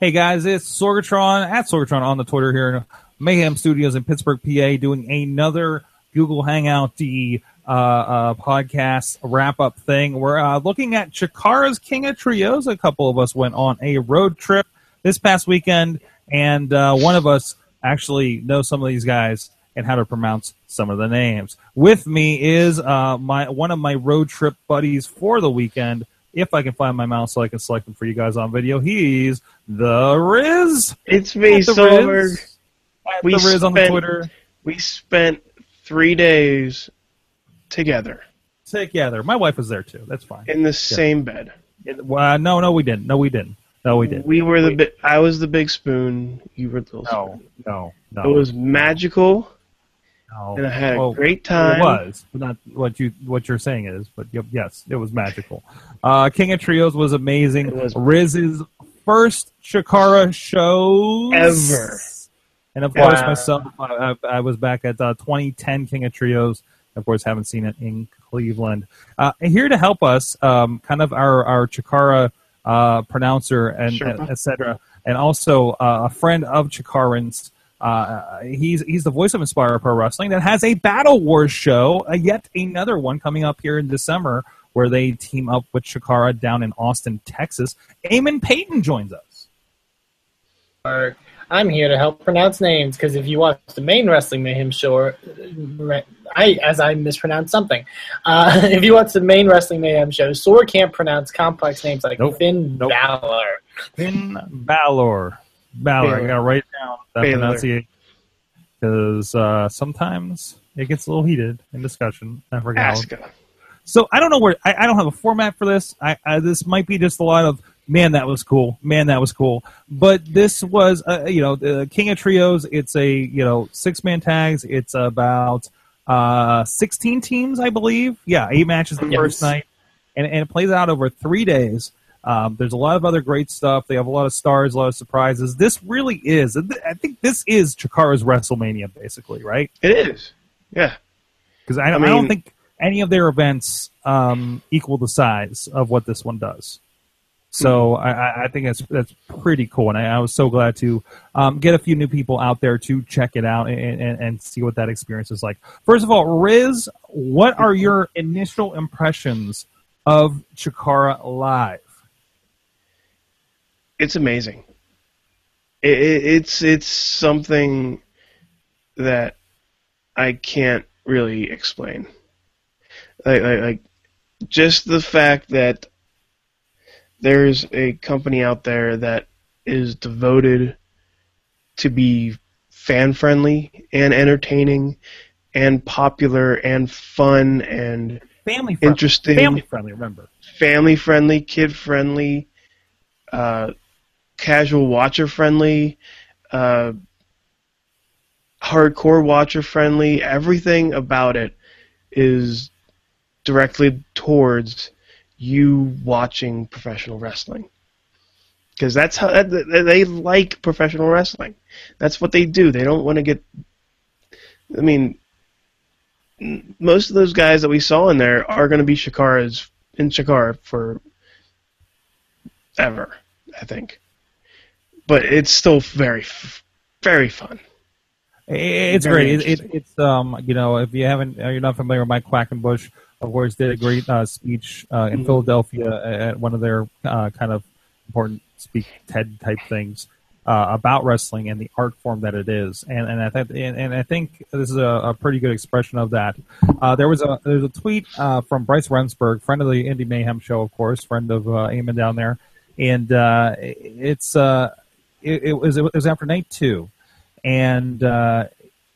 Hey guys, it's Sorgatron at Sorgatron on the Twitter here in Mayhem Studios in Pittsburgh, PA, doing another Google Hangout D uh, uh, podcast wrap up thing. We're uh, looking at Chikara's King of Trios. A couple of us went on a road trip this past weekend, and uh, one of us actually knows some of these guys and how to pronounce some of the names. With me is uh, my one of my road trip buddies for the weekend. If I can find my mouse so I can select him for you guys on video, he's the Riz. It's me, At the Riz. At We the Riz on the Twitter. We spent three days together Together. My wife was there too. That's fine. in the same bed. It- well, no, no, we didn't. No, we didn't. No, we didn't. We were the bi- I was the big spoon. You were the little No, spoon. no, no. It was magical, no. and I had a Well, great time. It was, but not what you what you're saying is. But yep, yes, it was magical. Uh, King of Trios was amazing. It was- Riz's first Chikara show Ever. And of course, Wow. myself, I, I, I was back at uh, 2010 King of Trios. Of course, haven't seen it in Cleveland. Uh, and here to help us, um, kind of our our Chikara uh, pronouncer and Sherpa. etc. And also uh, a friend of Chikaran's. Uh, he's he's the voice of Inspire Pro Wrestling that has a Battle Wars show, uh, yet another one coming up here in December, where they team up with Chikara down in Austin, Texas. Eamon Payton joins us. I'm here to help pronounce names because if you watch the main Wrestling Mayhem show, I as I mispronounce something. Uh, if you watch the main Wrestling Mayhem show, Sor can't pronounce complex names like Nope. Finn Nope. Balor. Finn Balor. Balor. I gotta write down that Baylor. pronunciation because uh, sometimes it gets a little heated in discussion. I Asuka. So I don't know where I, I don't have a format for this. I, I this might be just a lot of man that was cool, man that was cool. But this was uh, you know the King of Trios. It's a you know six man tags. It's about uh, sixteen teams, I believe. Yeah, eight matches the Yes. first night, and and it plays out over three days. Um, there's a lot of other great stuff. They have a lot of stars, a lot of surprises. This really is. I think this is Chikara's WrestleMania, basically, right? It is. Yeah. Because I, I, I don't think any of their events um, equal the size of what this one does. So I, I- I think that's that's pretty cool, and I, I was so glad to um, get a few new people out there to check it out and, and, and see what that experience is like. First of all, Riz, what are your initial impressions of Chikara live? It's amazing. It, it, it's it's something that I can't really explain. Like, like, like just the fact that there's a company out there that is devoted to be fan friendly and entertaining and popular and fun and Family friendly. Interesting. Family friendly. Remember. family friendly, kid friendly, uh, casual watcher friendly, uh, hardcore watcher friendly. Everything about it is directly towards you watching professional wrestling. Because that's how they like professional wrestling. That's what they do. They don't want to get. I mean, most of those guys that we saw in there are going to be Chikara's in Chikara for ever, I think. But it's still very, very fun. It's Very great. It, it, it's um, you know, if you haven't, uh, you're not familiar with Mike Quackenbush, of course, did a great uh, speech uh, in Mhm. Philadelphia at one of their uh, kind of important speak TED type things uh, about wrestling and the art form that it is. And and I think and, and I think this is a, a pretty good expression of that. Uh, there was a there's a tweet uh, from Bryce Remsburg, friend of the Indie Mayhem show, of course, friend of uh, Eamon down there, and uh, it's uh, it, it was it was after night two and uh,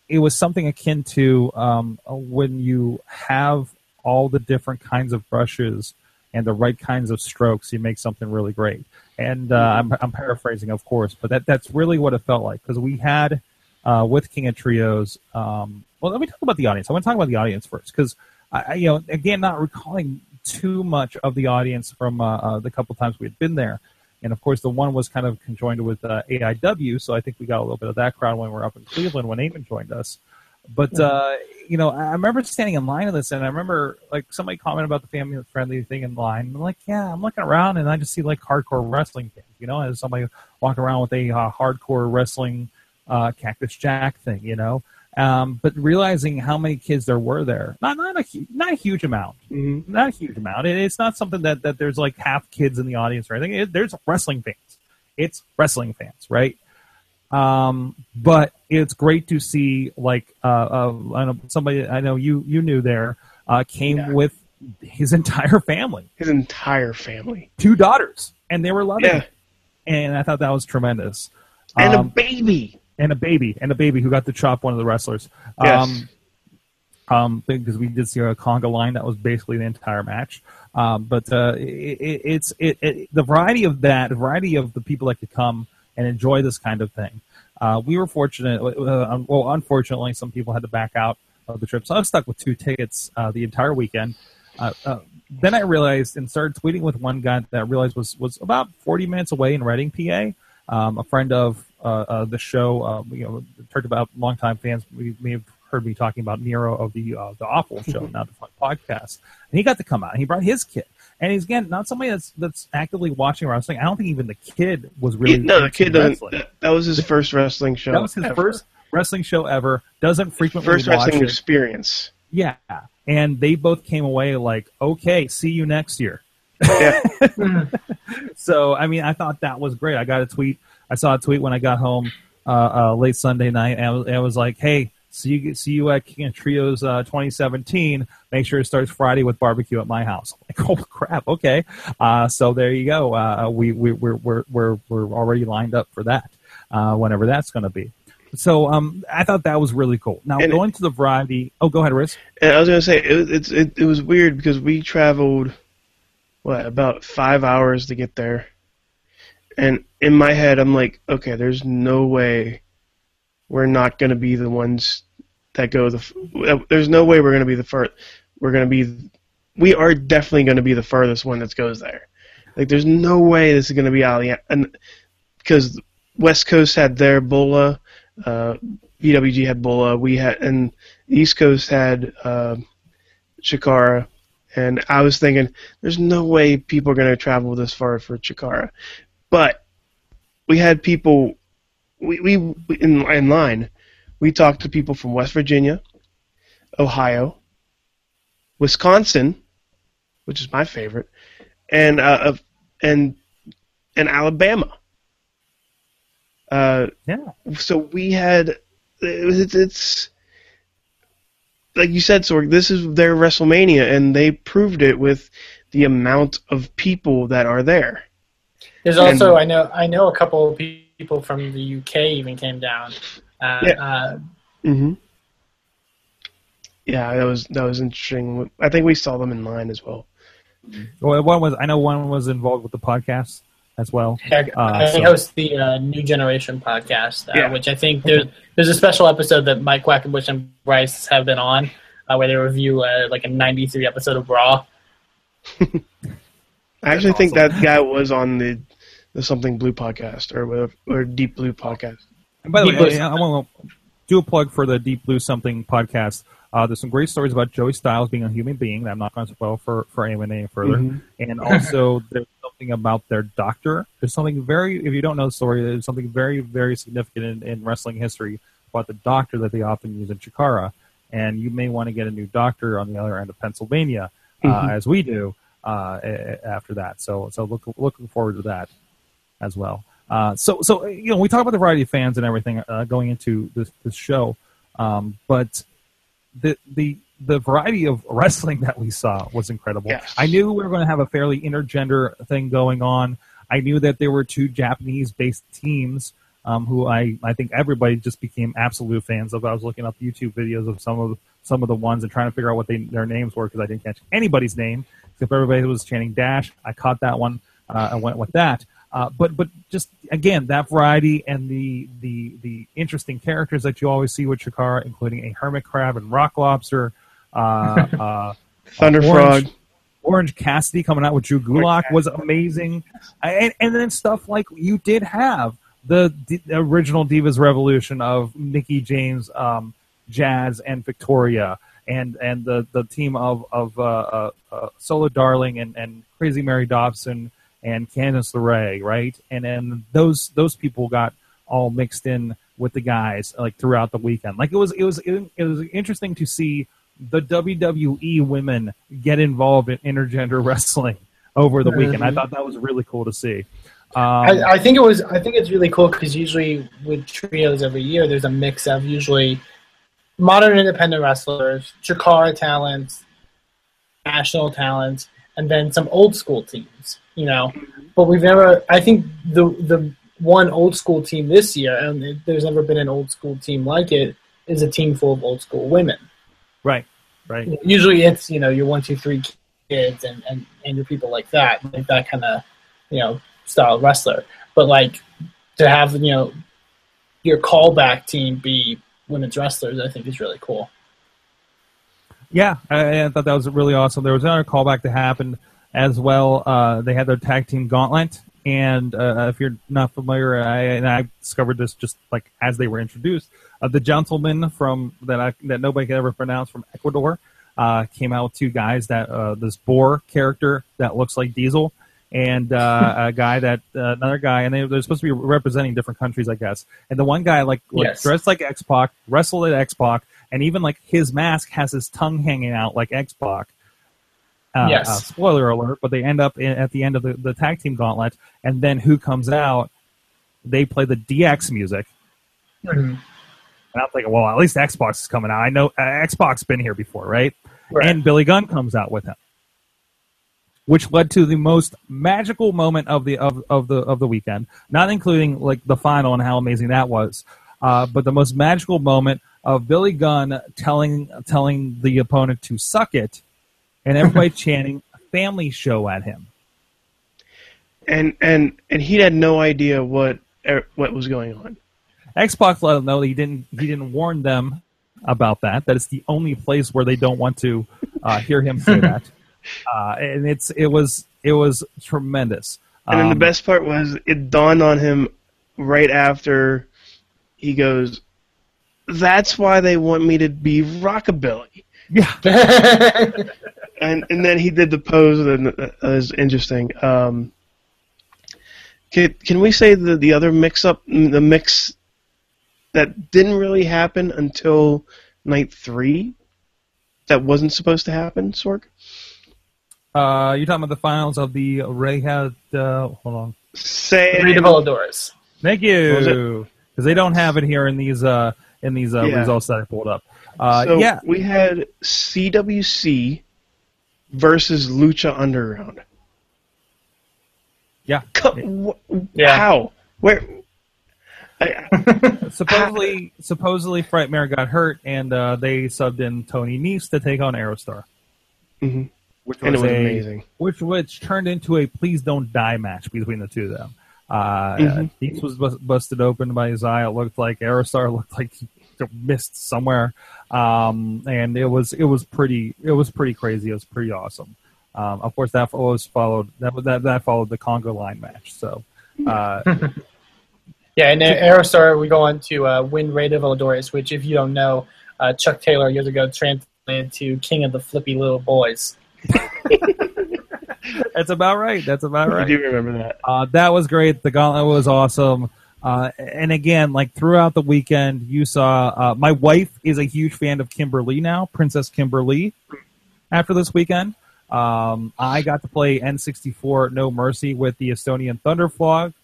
it was something akin to um, when you have all the different kinds of brushes and the right kinds of strokes, you make something really great. And uh, I'm, I'm paraphrasing, of course, but that, that's really what it felt like because we had uh, with King of Trios. Um, well, let me talk about the audience. I want to talk about the audience first because I, I- you know, again, not recalling too much of the audience from uh, uh, the couple times we had been there. And of course, the one was kind of conjoined with uh, AIW, so I think we got a little bit of that crowd when we were up in Cleveland when Eamon joined us. But uh, you know, I remember standing in line in this, and I remember like somebody commented about the family friendly thing in line. And I'm like, yeah, I'm looking around, and I just see like hardcore wrestling fans. You know, as somebody walking around with a uh, hardcore wrestling uh, Cactus Jack thing. You know, um, but realizing how many kids there were there, not not a not a huge amount, Mm-hmm. not a huge amount. It, it's not something that that there's like half kids in the audience or anything. It, there's wrestling fans. It's wrestling fans, right? Um, but it's great to see like uh, uh, I know somebody I know you you knew there uh, came Yeah. with his entire family, His entire family. two daughters, and they were loving Yeah. it. And I thought that was tremendous. And Um, a baby. And a baby, and a baby who got to chop one of the wrestlers. Yes. Um, um, because we did see a conga line that was basically the entire match. Um, but uh, it, it, it's it, it, the variety of that, the variety of the people that could come and enjoy this kind of thing. Uh, we were fortunate. Uh, well, unfortunately, some people had to back out of the trip, so I was stuck with two tickets uh, the entire weekend. Uh, uh, then I realized and started tweeting with one guy that I realized was was about 40 minutes away in Reading, PA. Um, a friend of uh, uh, the show, uh, you know, talked about longtime fans we may have heard me talking about Nero of the uh, the Awful Show, now the Fun podcast, and he got to come out. and He brought his kid, and he's again not somebody that's that's actively watching wrestling. I don't think even the kid was really no, the kid doesn't. That, that was his first wrestling show. That was his ever. first wrestling show ever. Doesn't frequently first watch wrestling it. experience. Yeah, and they both came away like, okay, see you next year. Yeah. So I mean, I thought that was great. I got a tweet. I saw a tweet when I got home uh, uh, late Sunday night, and I was, I was like, "Hey, see you see you at King of Trios uh, 2017. Make sure it starts Friday with barbecue at my house." I'm like, oh crap, okay. Uh, so there you go. Uh, we we we're we're we're we're already lined up for that. Uh, whenever that's going to be. So um, I thought that was really cool. Now And- going to the variety. Oh, go ahead, Riz. And I was gonna say it, it, it was weird because we traveled what about five hours to get there, and in my head I'm like, okay, there's no way we're not gonna be the ones that go the. There's no way we're gonna be the first. We're gonna be. We are definitely gonna be the furthest one that goes there. Like, there's no way this is gonna be Ali, and because West Coast had their Bola, uh, PWG had Bola, we had, and East Coast had uh, Chikara, and I was thinking, there's no way people are going to travel this far for Chikara. But we had people, we, we in, in line, we talked to people from West Virginia, Ohio, Wisconsin, which is my favorite, and uh, of- and and Alabama. Uh, Yeah. so we had it's, it's like you said, Sorg. This is their WrestleMania, and they proved it with the amount of people that are there. There's also I know I know a couple of people from the UK even came down. Uh, Yeah. uh, Mm-hmm. Yeah, that was that was interesting. I think we saw them in line as well. Well, one was I know one was involved with the podcast as well. I, Uh, I so- host the uh, New Generation podcast, uh, Yeah. which I think there's there's a special episode that Mike Quackenbush and Bryce have been on, uh, where they review uh, like a '93 episode of Raw. I actually think that guy was on the the something blue podcast or whatever, or deep blue podcast. And by the Deep way, Blue- I, I want to do a plug for the Deep Blue Something podcast. Uh, there's some great stories about Joey Styles being a human being that I'm not going to spoil for, for anyone any further. Mhm. And also, there's something about their doctor. There's something very, if you don't know the story, there's something very, very significant in, in wrestling history about the doctor that they often use in Chikara. And you may want to get a new doctor on the other end of Pennsylvania, uh, Mhm. as we do uh, a- a- after that. So, so look, looking forward to that as well. Uh, so, so you know, we talk about the variety of fans and everything uh, going into this this show, um, but the the the variety of wrestling that we saw was incredible. Yes. I knew we were going to have a fairly intergender thing going on. I knew that there were two Japanese-based teams um, who I, I think everybody just became absolute fans of. I was looking up YouTube videos of some of some of the ones and trying to figure out what they, their names were because I didn't catch anybody's name except everybody was chanting Dash. I caught that one. Uh, I went with that. Uh, but but just again that variety and the the the interesting characters that you always see with Chikara, including a hermit crab and rock lobster. Uh, uh, Thunder Orange- Frog. Orange Cassidy coming out with Drew Gulak was amazing, and, and then stuff like you did have the, the original Divas Revolution of Mickie James, um, Jazz and Victoria, and and the the team of of uh, uh, uh, Solo Darling and and Crazy Mary Dobson and Candice LeRae, right? And then those those people got all mixed in with the guys like throughout the weekend. Like it was it was it, it was interesting to see the WWE women get involved in intergender wrestling over the weekend. I Mhm. thought that was really cool to see. Um, I, I think it was. I think it's really cool because usually with trios every year, there's a mix of usually modern independent wrestlers, Chikara talents, national talents, and then some old school teams. You know, but we've never. I think the the one old school team this year, and there's never been an old school team like it, is a team full of old school women. right, right. Usually, it's you know your one, two, three kids and and and your people like that, like that kind of you know style wrestler. But like to have you know your callback team be women's wrestlers, I think is really cool. Yeah, I, I thought that was really awesome. There was another callback that happened as well. Uh, they had their tag team gauntlet, and uh, if you're not familiar, I, and I discovered this just like as they were introduced. Uh, the gentleman from that I, that nobody could ever pronounce from Ecuador uh, came out with two guys that uh, this Boar character that looks like Diesel, and uh, a guy that uh, another guy, and they, they're supposed to be representing different countries, I guess. And the one guy like, like Yes. dressed like X Pac, wrestled at X Pac, and even like his mask has his tongue hanging out like X Pac. Uh, Yes. uh, spoiler alert! But they end up in, at the end of the, the tag team gauntlet, and then who comes out? They play the DX music, and I'm thinking, well, at least X Pac is coming out. I know uh, X Pac been here before, right? Right. And Billy Gunn comes out with him, which led to the most magical moment of the of, of the of the weekend. Not including like the final and how amazing that was, uh, but the most magical moment of Billy Gunn telling telling the opponent to suck it, and everybody chanting a "Family Show" at him. and and and he had no idea what er, what was going on. X Pac let him know that he didn't he didn't warn them about that. That it's the only place where they don't want to uh, hear him say that. Uh, and it's it was it was tremendous. And then the Um, best part was it dawned on him right after he goes, "That's why they want me to be rockabilly." yeah, And and then he did the pose, and it was interesting. Um, can can we say the the other mix up, the mix that didn't really happen until night three? That wasn't supposed to happen, Sorg. uh, you're talking about the finals of the Ray had. Uh, hold on, Say Rey de Voladores. thank you, because they don't have it here in these uh, in these uh, Yeah. results that I pulled up. Uh, so yeah, we had CWC versus Lucha Underground. yeah. Co- wh- Yeah. How? Where? I, supposedly, supposedly, Frightmare got hurt, and uh, they subbed in Tony Nese to take on Aerostar. Mhm. Which And it was a- amazing. Which which turned into a please don't die match between the two of them. Uh, Mhm. Nese was bus- busted open by his eye. It looked like Aerostar looked like he missed somewhere, um, and it was it was pretty it was pretty crazy. It was pretty awesome. Um, of course, that was followed that that that followed the Congo line match. So. Uh, Yeah, and then Aerostar, we go on to uh, win Rey de Voladores, which, if you don't know, uh, Chuck Taylor years ago translated to King of the Flippy Little Boys. that's about right. That's about right. I do remember that. Uh, that was great. The gauntlet was awesome. Uh, and again, like throughout the weekend, you saw uh, my wife is a huge fan of Kimberly now, Princess Kimberly. After this weekend, um, I got to play N64 No Mercy with the Estonian Thunder Frog.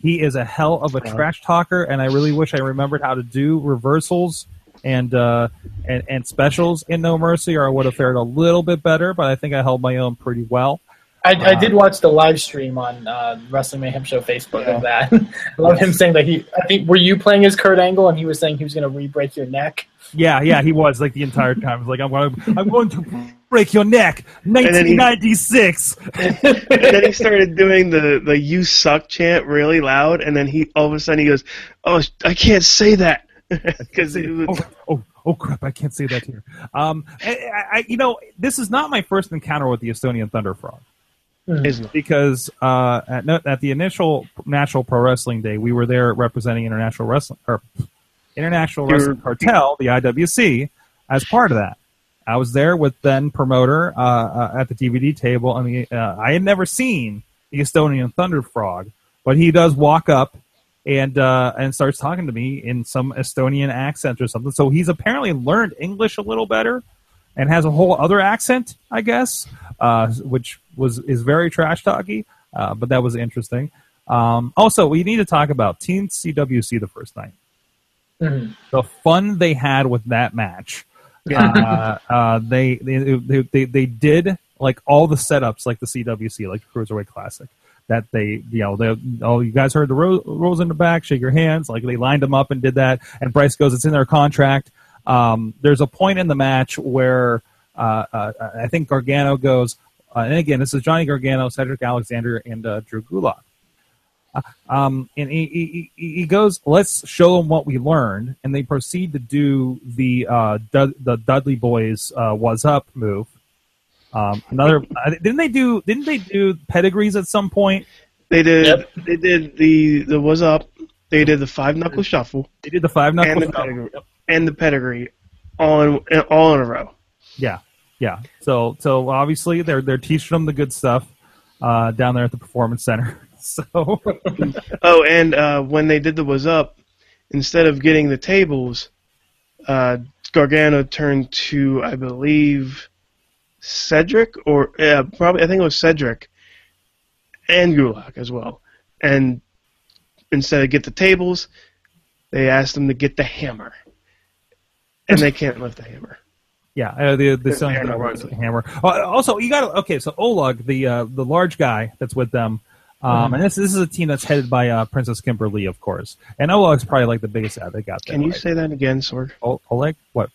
He is a hell of a trash talker, and I really wish I remembered how to do reversals and uh, and, and specials in No Mercy, or I would have fared a little bit better. But I think I held my own pretty well. I, I did watch the live stream on uh, Wrestling Mayhem Show Facebook Yeah. of that. I love him saying that he. I think were you playing as Kurt Angle, and he was saying he was going to re-break your neck. Yeah, yeah, he was like the entire time. He was like, I'm going, I'm going to break your neck. then he- 1996. and then he started doing the the "You suck" chant really loud, and then he all of a sudden he goes, "Oh, I can't say that," because oh, oh, oh, crap! I can't say that here. Um, I, I, you know, this is not my first encounter with the Estonian Thunder Frog because uh, at, no- at the initial National Pro Wrestling Day, we were there representing International Wrestling or International Wrestling Cartel, the IWC, as part of that. I was there with then promoter uh, uh, at the DVD table. I mean, uh, I had never seen the Estonian Thunder Frog, but he does walk up and uh, and starts talking to me in some Estonian accent or something. So he's apparently learned English a little better and has a whole other accent, I guess, uh, which was is very trash talky, uh, but that was interesting. Um, also, we need to talk about Team CWC the first night. Mhm. The fun they had with that match. uh, uh, they, they, they they they did like all the setups like the CWC, like the Cruiserweight Classic. That they, you know, they, oh, you guys heard the ro- rules in the back. Shake your hands. Like they lined them up and did that. And Bryce goes, "It's in their contract." Um, there's a point in the match where uh, uh, I think Gargano goes, uh, and again, this is Johnny Gargano, Cedric Alexander, and uh, Drew Gulak. Uh, um, and he, he, he he goes, let's show them what we learned, and they proceed to do the uh, Dud- the Dudley Boys uh, was up move. Um, another uh, didn't they do didn't they do pedigrees at some point? They did. Yep. They did the the was up. They did the five knuckle shuffle They did the five knuckle and the shuffle. pedigree, and the pedigree, all in, all in a row. Yeah, yeah. So so obviously they're they're teaching them the good stuff uh, down there at the performance center. So Oh, and uh, when they did the was up, instead of getting the tables, uh, Gargano turned to I believe Cedric or yeah, probably I think it was Cedric and Gulak as well. And instead of get the tables, they asked them to get the hammer, and they can't lift the hammer. Yeah, uh, the the selling They're the not Royce really- hammer. Uh, also, you got to okay. So Oleg, the uh, the large guy that's with them. Um, and this this is a team that's headed by uh, Princess Kimberly, of course. And Oleg's probably like the biggest ad they got there. Can you right? say that again, Sorg? O- Oleg? What?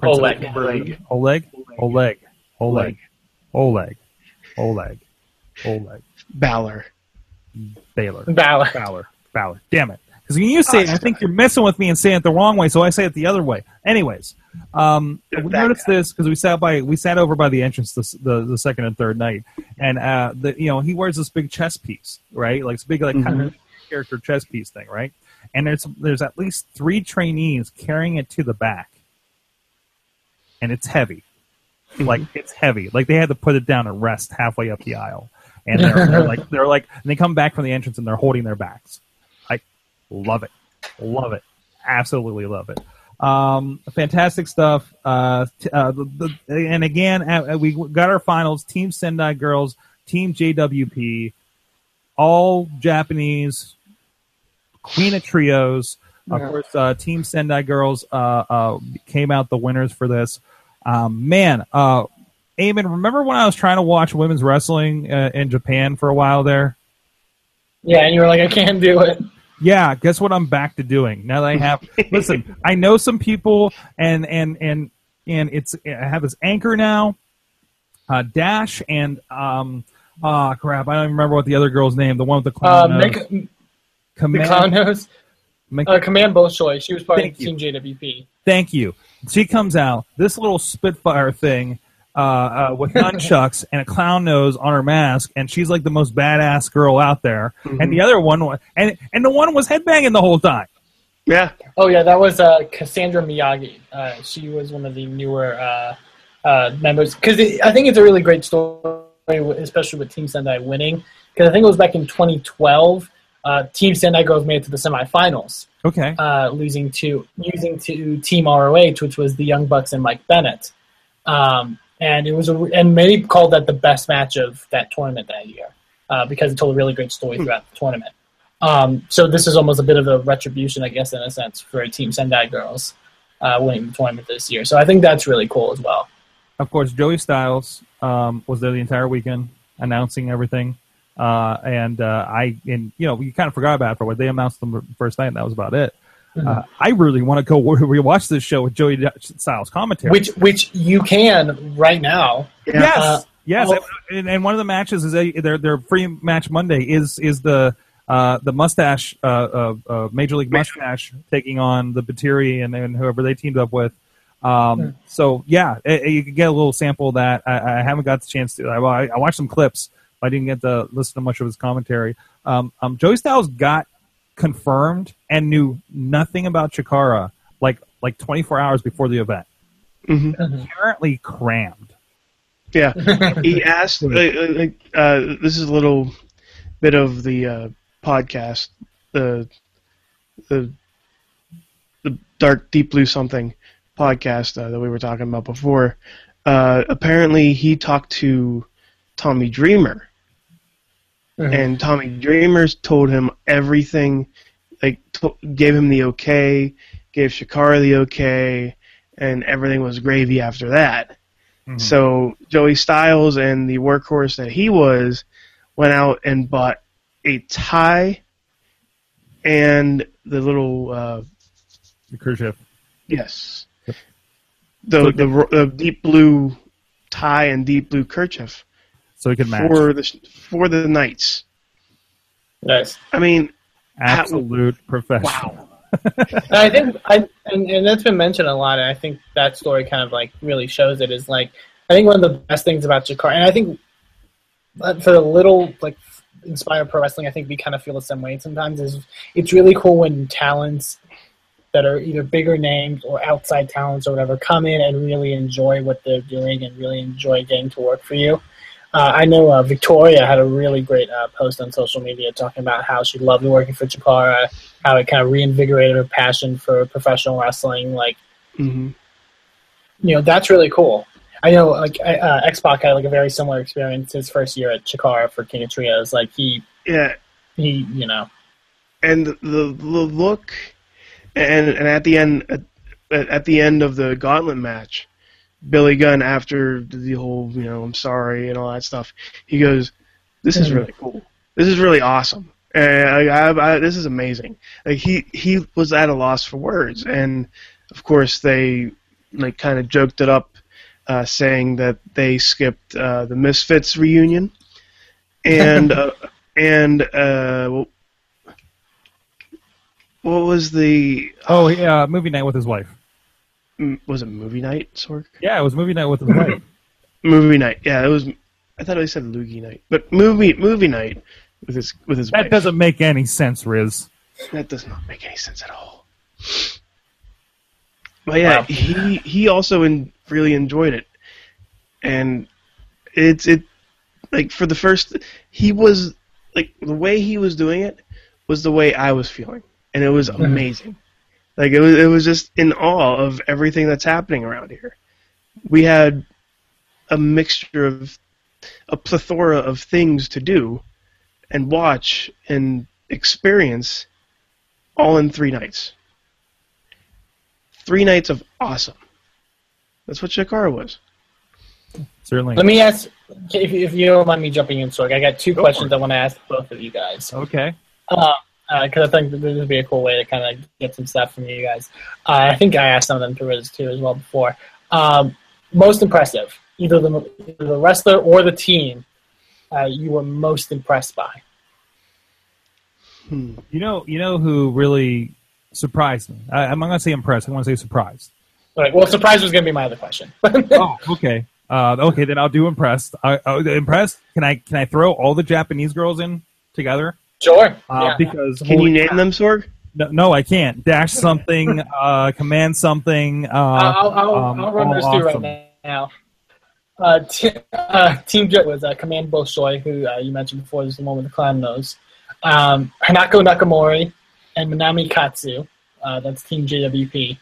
Oleg. Kimberly? Oleg? Oleg. Oleg. Oleg. Oleg. Oleg. Balor. Baylor. Balor. Fowler. Fowler. Damn it. Because when you say it, I think you're messing with me and saying it the wrong way, so I say it the other way. Anyways, um, we noticed this because we sat by we sat over by the entrance the, the the second and third night, and uh, the you know he wears this big chess piece, right? Like this big like kind of character chess piece thing, right? And there's there's at least three trainees carrying it to the back, and it's heavy, like it's heavy. Like they had to put it down and rest halfway up the aisle, and they're, they're like they're like and they come back from the entrance and they're holding their backs. Love it, love it, absolutely love it. Um, fantastic stuff. Uh, t- uh, the, the, and again, uh, we got our finals: Team Sendai girls, Team JWP, all Japanese, Queen of Trios. Of Yeah. course, uh, Team Sendai girls uh, uh, came out the winners for this. Um, man, uh, Eamon, remember when I was trying to watch women's wrestling uh, in Japan for a while there? Yeah, and you were like, I can't do it. Yeah, guess what I'm back to doing now that I have. listen, I know some people, and and and and it's I have this anchor now, uh, Dash, and um, ah crap, I don't even remember what the other girl's name. The one with the Uh, clown nose. Mick, the Command- clown nose. Mick- Uh, Command Bolshoi. She was part of. Team JWP. Thank you. She comes out, this little Spitfire thing uh, uh, with nunchucks and a clown nose on her mask, and she's like the most badass girl out there. And the other one, wa- and and the one was headbanging the whole time. Yeah. Oh yeah, that was uh, Cassandra Miyagi. Uh, she was one of the newer uh, uh, members because I think it's a really great story, especially with Team Sendai winning. Because I think it was back in 2012. Uh, Team Sendai Girls made it to the semifinals, Okay. uh, losing to losing to Team ROH, which was the Young Bucks and Mike Bennett. Um, and it was a, and many called that the best match of that tournament that year uh, because it told a really great story throughout the tournament. Um, so this is almost a bit of a retribution, I guess, in a sense, for Team Sendai girls uh, winning the tournament this year. So I think that's really cool as well. of course, Joey Styles um, was there the entire weekend announcing everything. Uh, and uh, I, and you know, we kind of forgot about it for what they announced them the first night, and that was about it. Uh, I really want to go rewatch this show with Joey Styles commentary. Which which you can right now. yes, Uh, yes, oh. and, and one of the matches is a, their their free match Monday is is the uh, the mustache uh, uh, uh, Major League Mustache taking on the Batiri and, and whoever they teamed up with. Um, So yeah, eh, you can get a little sample of that. I, I haven't got the chance to. I, I watched some clips. But I didn't get to listen to much of his commentary. Um, um, Joey Styles got confirmed and knew nothing about Chikara like like 24 hours before the event. hmm Apparently crammed. Yeah, he asked. Uh, uh, uh, this is a little bit of the uh, podcast, the the the dark deep blue something podcast uh, that we were talking about before. Uh, apparently, he talked to Tommy Dreamer, Mhm. and Tommy Dreamer's told him everything, like to- gave him the okay, gave Chikara the okay, and everything was gravy after that. Mhm. So Joey Styles and the workhorse that he was went out and bought a tie and the little uh, The Khrushchev. yes, the the, the deep blue tie and deep blue kerchief So he could match. for the for the Knights. Nice. I mean, Absolute professional. wow. And I think I and, and that's been mentioned a lot. And I think that story kind of like really shows it. Is like I think one of the best things about Chikara, and I think for the little like Inspire Pro Wrestling, I think we kind of feel the same way sometimes. Is it's really cool when talents that are either bigger names or outside talents or whatever come in and really enjoy what they're doing and really enjoy getting to work for you. Uh, I know uh, Victoria had a really great uh, post on social media talking about how she loved working for Chikara, how it kind of reinvigorated her passion for professional wrestling. Like, hmm you know, that's really cool. I know, like, uh, X Pac had like a very similar experience his first year at Chikara for King of Trios. Like, he, Yeah, he, you know, and the the look, and and at the end at, at the end of the gauntlet match, Billy Gunn after the whole you know I'm sorry and all that stuff, he goes, "This is Mhm. really cool. This is really awesome. And I, I, I, this is amazing." Like he he was at a loss for words, and of course they like kind of joked it up, uh, saying that they skipped uh, the Misfits reunion, and uh, and uh, what- what was the Oh, yeah, movie night with his wife. Was it movie night Sorg? Yeah, it was movie night with the wife. Movie night. Yeah, it was. I thought I said loogie night, but movie movie night with his with his That wife. doesn't make any sense, Riz. That does not make any sense at all. But yeah, Wow. he he also in, really enjoyed it, and it's it like for the first he was like the way he was doing it was the way I was feeling, and it was amazing. Like it was it was just in awe of everything that's happening around here. We had a mixture of a plethora of things to do and watch and experience all in three nights. Three nights of awesome. That's what Chikara was. Certainly. let me ask if, if you don't mind me jumping in, Sorg. I got two Go questions I want to ask both of you guys. Okay. Um, because I think this would be a cool way to kind of get some stuff from you guys. Uh, I think I asked some of them to Riz too as well before. Um, most impressive, either the either the wrestler or the team, uh, you were most impressed by. Hmm. You know, you know who really surprised me. I, I'm not going to say impressed. I want to say surprised. All right. Well, surprise was going to be my other question. oh, okay. Uh, okay, then I'll do impressed. Uh, uh, impressed. Can I can I throw all the Japanese girls in together? Sure. Uh, yeah. Because Can you name crap. them, Sorg? No, no, I can't. Dash something. uh, command something. Uh, I'll, I'll, um, I'll run all those through awesome. right now. Uh, t- uh, Team Jet was uh, Command Bolshoi, who uh, you mentioned before, is the one with the clown nose. Um, Hanako Nakamori and Manami Katsu. Uh, that's Team JWP.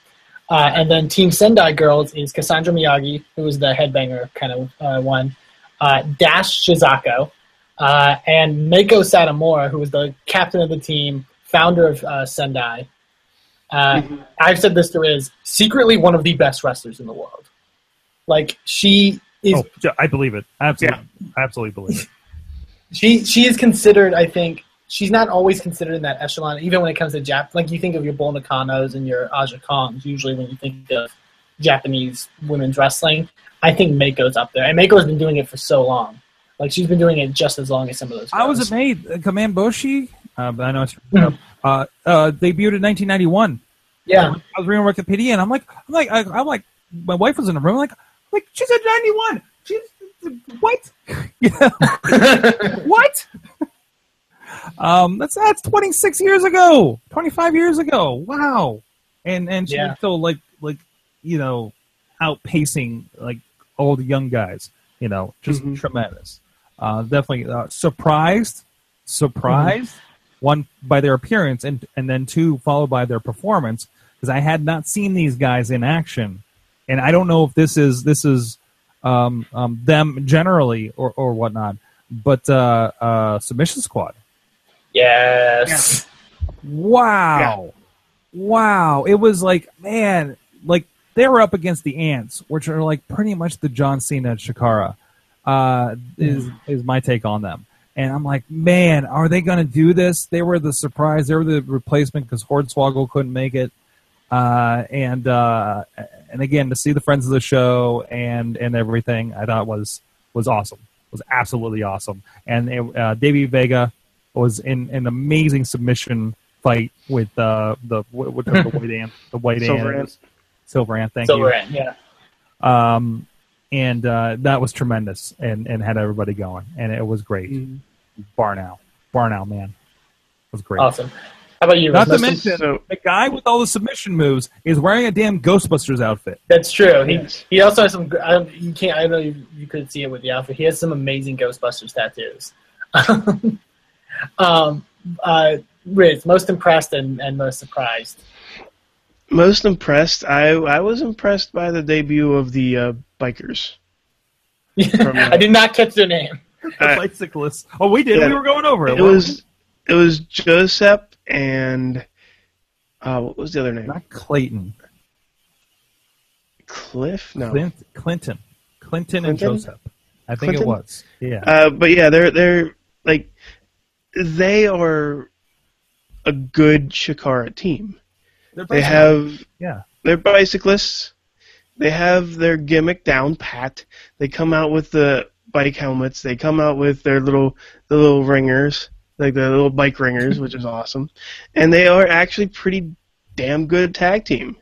Uh, and then Team Sendai Girls is Cassandra Miyagi, who is was the headbanger kind of uh, one. Uh, Dash Chisako. Uh, and Meiko Satomura, who was the captain of the team, founder of uh, Sendai. Uh, I've said this to Riz, secretly one of the best wrestlers in the world. Like she is, Oh, j- I believe it. Absolutely, absolutely believe it. she she is considered. I think she's not always considered in that echelon, even when it comes to Jap. Like you think of your Bull Nakanos and your Aja Kongs, usually when you think of Japanese women's wrestling. I think Meiko's up there, and Meiko's been doing it for so long. Like she's been doing it just as long as some of those. I was amazed. Uh, Command Bolshoi. Uh, but I know it's Mhm. uh, uh, debuted in 1991. Yeah, I was reading Wikipedia, and I'm like, I'm like, I, I'm like, my wife was in the room, like, like she's at 91. She's what? Know, what? Um, that's that's 26 years ago, 25 years ago. Wow, and and she Yeah. still like like you know outpacing like all the young guys. You know, just Mhm. tremendous. Uh, definitely uh, surprised, surprised. One by their appearance, and and then two followed by their performance, because I had not seen these guys in action, and I don't know if this is this is um, um, them generally or or whatnot, but uh, uh, submission squad. Yes. Wow. Wow. It was like, man, like they were up against the ants, which are like pretty much the John Cena and Chikara, uh, is, is my take on them. And I'm like, man, are they going to do this? They were the surprise. They were the replacement because Hornswoggle couldn't make it. Uh, and, uh, and again, to see the friends of the show and, and everything, I thought was, was awesome. Was absolutely awesome. And it, uh, Davey Vega was in an amazing submission fight with uh, the the white ant, the white Silver ant, Ant. silver ant. Thank Silver you. Ant, yeah. Um, and uh, that was tremendous, and and had everybody going, and it was great. Mhm. Barnow, Barnow, man, it was great. Awesome. How about you? Not to mention, So- the guy with all the submission moves is wearing a damn Ghostbusters outfit. That's true. He Yes. he also has some. I don't, you can't. I know if you could see it with the outfit. He has some amazing Ghostbusters tattoos. um, uh, Riz, most impressed and, and most surprised. Most impressed. I I was impressed by the debut of the uh, bikers. From, uh, I did not catch their name. The Uh, bicyclists. Oh, we did. yeah. we were going over it. It was it was Joseph and uh, what was the other name? not Clayton. Cliff? No. Clint, Clinton, Clinton, and Clinton? Joseph. I think it was. Yeah. Uh, but yeah, they're they're like they are a good Chikara team. They're They have yeah. they're bicyclists. They have their gimmick down pat. They come out with the bike helmets. They come out with their little the little ringers, like the little bike ringers, which is awesome. And they are actually pretty damn good tag team.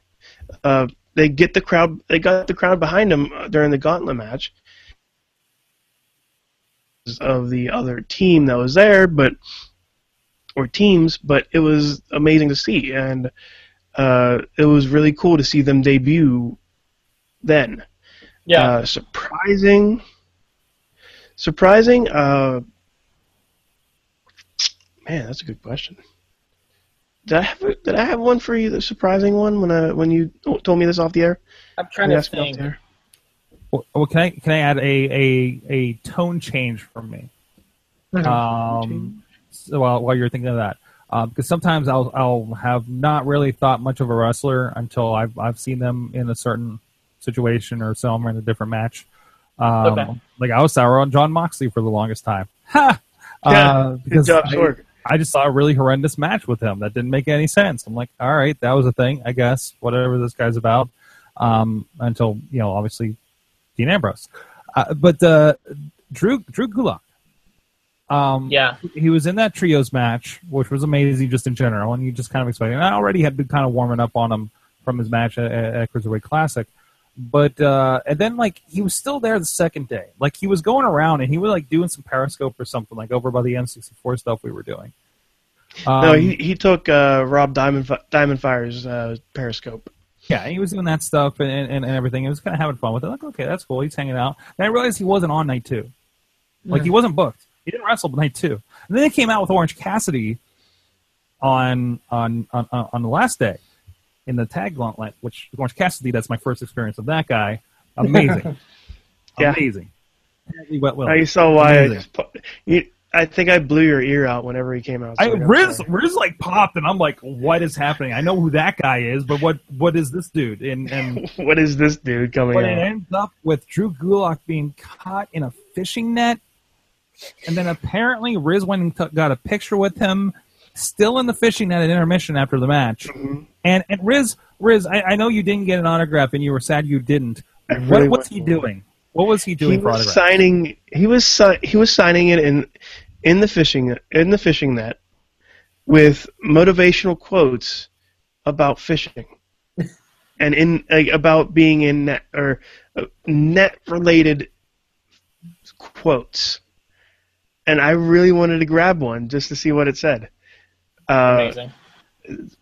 Uh, they get the crowd. They got the crowd behind them during the gauntlet match of the other team that was there, but or teams. But it was amazing to see, and uh, it was really cool to see them debut then. Yeah. Uh, surprising. Surprising. Uh, man, that's a good question. Did I have a, did I have one for you? The surprising one when I when you told me this off the air? I'm trying You to asked off think. the air? Well, well, can I can I add a a, a tone change from me? Mhm. Um, so while while you're thinking of that, because sometimes I'll I'll have not really thought much of a wrestler until I've I've seen them in a certain situation or some in a different match. Um, Okay. Like I was sour on John Moxley for the longest time. Ha! Yeah, Uh, because job, I-. I just saw a really horrendous match with him that didn't make any sense. I'm like, all right, that was a thing, I guess. Whatever this guy's about. Um, until you know, obviously, Dean Ambrose. Uh, but uh, Drew Drew Gulak. Um, Yeah. he was in that trios match, which was amazing just in general, and you just kind of expected. And I already had been kind of warming up on him from his match at, at Cruiserweight Classic, but uh, and then like he was still there the second day, like he was going around and he was like doing some Periscope or something, like over by the N64 stuff we were doing. Um, no, he he took uh, Rob Diamond Diamond Fire's uh, Periscope. yeah, he was doing that stuff and, and, and everything. He was kind of having fun with it. Like, okay, that's cool. He's hanging out. And I realized he wasn't on night two. Like he wasn't booked. He didn't wrestle night two. And then they came out with Orange Cassidy on on on, on on the last day in the tag gauntlet, which Orange Cassidy. That's my first experience of that guy. Amazing, Yeah. amazing. He went well. I saw why. I, just pu- you, I think I blew your ear out whenever he came out. I, Sorg, I'm Riz. Riz like popped, and I'm like, "What is happening?" I know who that guy is, but what what is this dude? And and what is this dude coming But it out? ends up with Drew Gulak being caught in a fishing net, and then apparently Riz went and t- got a picture with him, still in the fishing net at intermission after the match. Mhm. And and Riz, Riz, I, I know you didn't get an autograph, and you were sad you didn't. I what really was he doing? What was he He doing for was autographs? signing. He was si- he was signing it in in the fishing in the fishing net with motivational quotes about fishing and in like, about being in net or uh, net related quotes. and I really wanted to grab one just to see what it said. Uh, Amazing.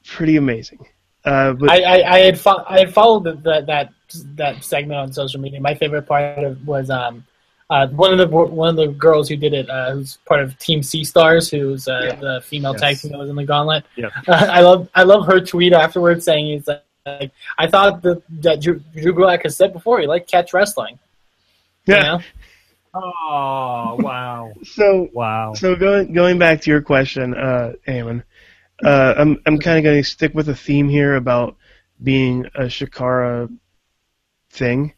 pretty amazing. Uh, but I, I, I had fo- I had followed the, the, that that segment on social media. My favorite part of was um, uh, one of the one of the girls who did it, uh, who's part of Team Sea Stars, who's uh, Yeah. the female Yes. tag team that was in the Gauntlet. Yeah. I love I love her tweet afterwards saying he's like, like I thought that, that Drew, Drew Gulak has said before he liked catch wrestling. You yeah. know? Oh wow, So wow. so going going back to your question, uh, Eamon, uh, I'm I'm kind of going to stick with a theme here about being a Chikara thing,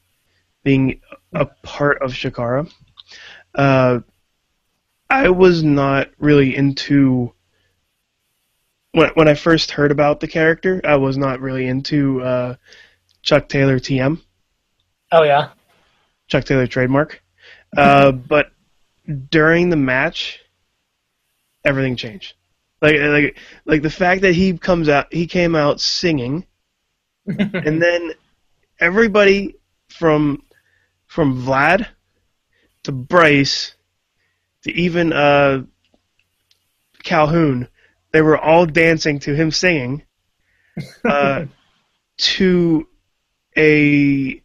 being a part of Chikara. Uh, I was not really into when when I first heard about the character. I was not really into uh, Chuck Taylor TM. Oh yeah. Chuck Taylor trademark. Uh, but during the match, everything changed. Like like like the fact that he comes out, he came out singing, and then everybody from from Vlad to Bryce to even uh, Calhoun, they were all dancing to him singing. Uh, to a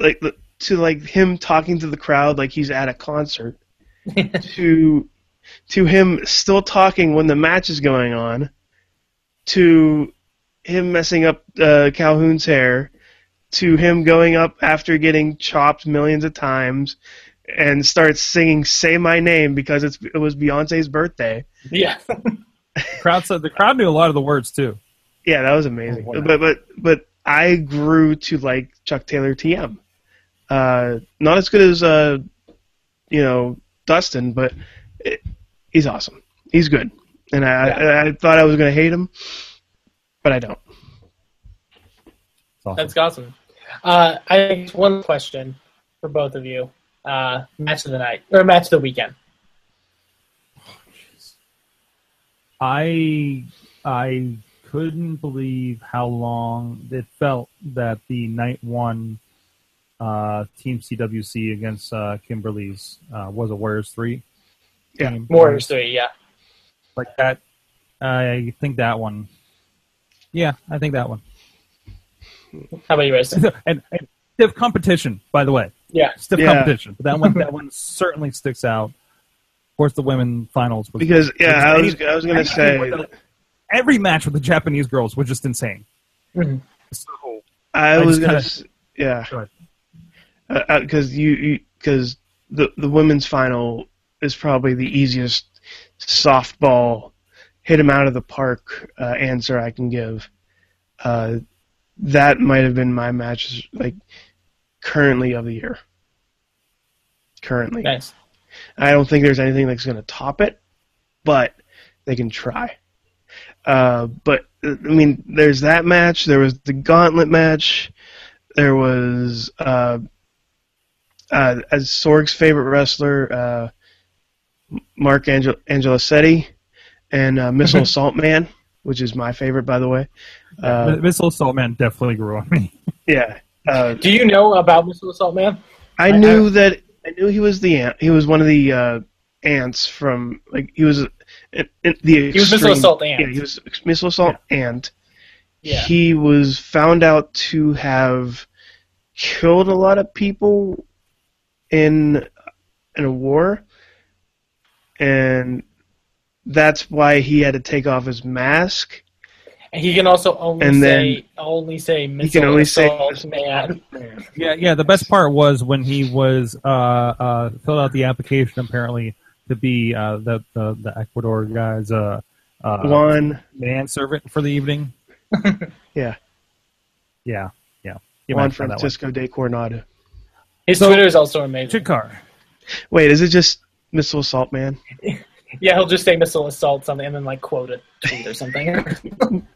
like to like him talking to the crowd like he's at a concert to to him still talking when the match is going on to him messing up uh, Calhoun's hair to him going up after getting chopped millions of times and starts singing "Say My Name" because it's it was Beyonce's birthday. yeah. crowd said the crowd knew a lot of the words too. Yeah, that was amazing. Oh, wow. But but but I grew to like Chuck Taylor TM. Uh, not as good as uh, you know Dustin, but it, he's awesome. He's good, and I I, I thought I was gonna hate him, but I don't. Awesome. That's awesome. Uh, I have one question for both of you. Uh, match of the night or match of the weekend. I I couldn't believe how long it felt that the night one uh, Team CWC against uh, Kimberly's uh, was a Warriors three. Yeah, game. Warriors three, yeah. like that. I think that one. Yeah, I think that one. How about you, Riz? and, and stiff competition, by the way. Yeah. Stiff Yeah. competition. But that one, that one certainly sticks out. Of course, the women finals was Because yeah, I was I was gonna anything say the- every match with the Japanese girls was just insane. Mhm. So I, I was gonna kinda- s yeah Go ahead. because you because the the women's final is probably the easiest softball hit him out of the park uh, answer I can give. Uh, that might have been my match like currently of the year. Currently, Nice. I don't think there's anything that's going to top it, but they can try. Uh, but I mean, there's that match. There was the gauntlet match. There was uh, uh, as Sorg's favorite wrestler, uh, Mark Angel- Angelosetti, and uh, Missile Assault Man, which is my favorite, by the way. Uh, Missile Assault Man definitely grew on me. yeah, uh, Do you know about Missile Assault Man? I I- knew that I knew he was the ant. He was one of the uh, ants from like he was uh, in, in the He was Missile Assault Ant. Yeah, he was missile assault ant. Yeah. He was found out to have killed a lot of people in in a war, and that's why he had to take off his mask. And he can also only And say only say Missile only say Assault Missile Man. Yeah, yeah. The best part was when he was uh, uh, filled out the application apparently to be uh, the, the the Ecuador guy's uh, uh, Juan, manservant for the evening. yeah, Yeah, yeah. You Juan mentioned that one. Francisco de Coronado. His So- Twitter is also amazing. Chikar. Wait, is it just Missile Assault Man? Yeah, he'll just say Missile Assault something and then like quote a tweet or something.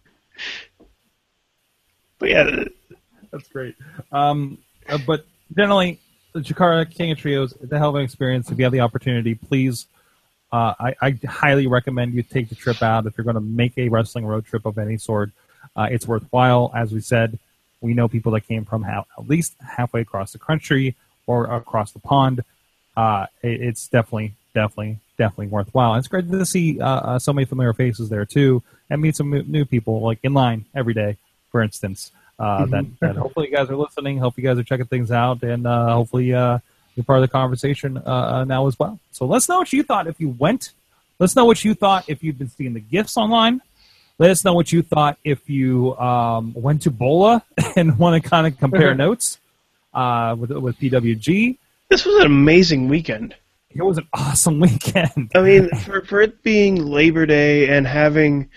But yeah, That's great. Um, uh, but generally, the Chikara King of Trios, it's a hell of an experience. If you have the opportunity, please, uh, I, I highly recommend you take the trip out. If you're going to make a wrestling road trip of any sort, uh, it's worthwhile. As we said, we know people that came from ha- at least halfway across the country or across the pond. Uh, it, it's definitely, definitely definitely worthwhile. And it's great to see uh, uh, so many familiar faces there too, and meet some new people like in line every day, for instance. Uh, mm-hmm. that, that hopefully you guys are listening. Hope you guys are checking things out, and uh, hopefully uh, you're part of the conversation uh, uh, now as well. So let's know what you thought if you went. Let's know what you thought if you've been seeing the gifts online. Let us know what you thought if you um, went to Bola and want to kind of compare notes uh, with with PWG. This was an amazing weekend. It was an awesome weekend. I mean, for for it being Labor Day and having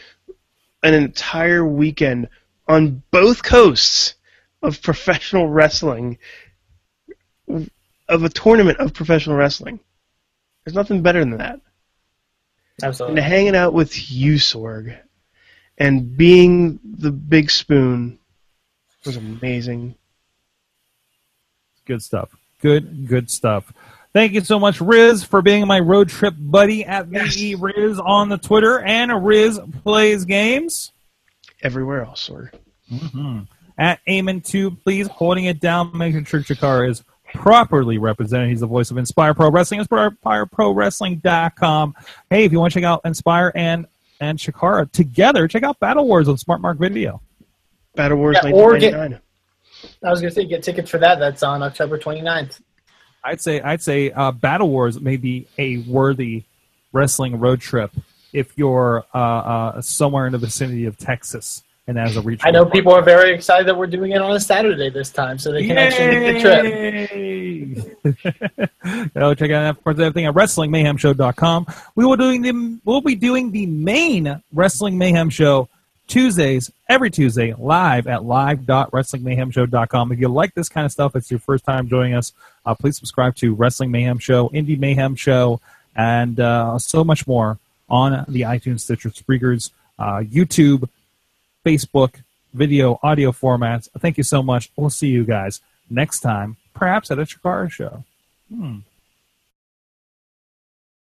an entire weekend on both coasts of professional wrestling, of a tournament of professional wrestling. There's nothing better than that. Absolutely. And hanging out with you, Sorg, and being the big spoon was amazing. Good stuff. Good, good stuff. Thank you so much, Riz, for being my road trip buddy at yes. VE Riz on the Twitter and Riz Plays Games. Everywhere else, sir. Mm-hmm. At Eamon2, please, holding it down, making sure Chikara is properly represented. He's the voice of Inspire Pro Wrestling, InspireProWrestling.com. Hey, if you want to check out Inspire and, and Chikara together, check out Battle Wars on Smart Mark Video. Battle Wars yeah, or get, I was going to say, get tickets for that. That's on October 29th. I'd say I'd say uh, Battle Wars may be a worthy wrestling road trip if you're uh, uh, somewhere in the vicinity of Texas and as a reach. I know people are very excited that we're doing it on a Saturday this time, so they can Yay! actually make the trip. Go check out of course everything at WrestlingMayhemShow.com. We will doing the we'll be doing the main Wrestling Mayhem Show Tuesdays, every Tuesday, live at live.wrestlingmayhemshow.com. If you like this kind of stuff, it's your first time joining us, uh, please subscribe to Wrestling Mayhem Show, Indie Mayhem Show, and uh, so much more on the iTunes, Stitcher, Spreakers, uh, YouTube, Facebook, video, audio formats. Thank you so much. We'll see you guys next time, perhaps at a Chikara show. Hmm.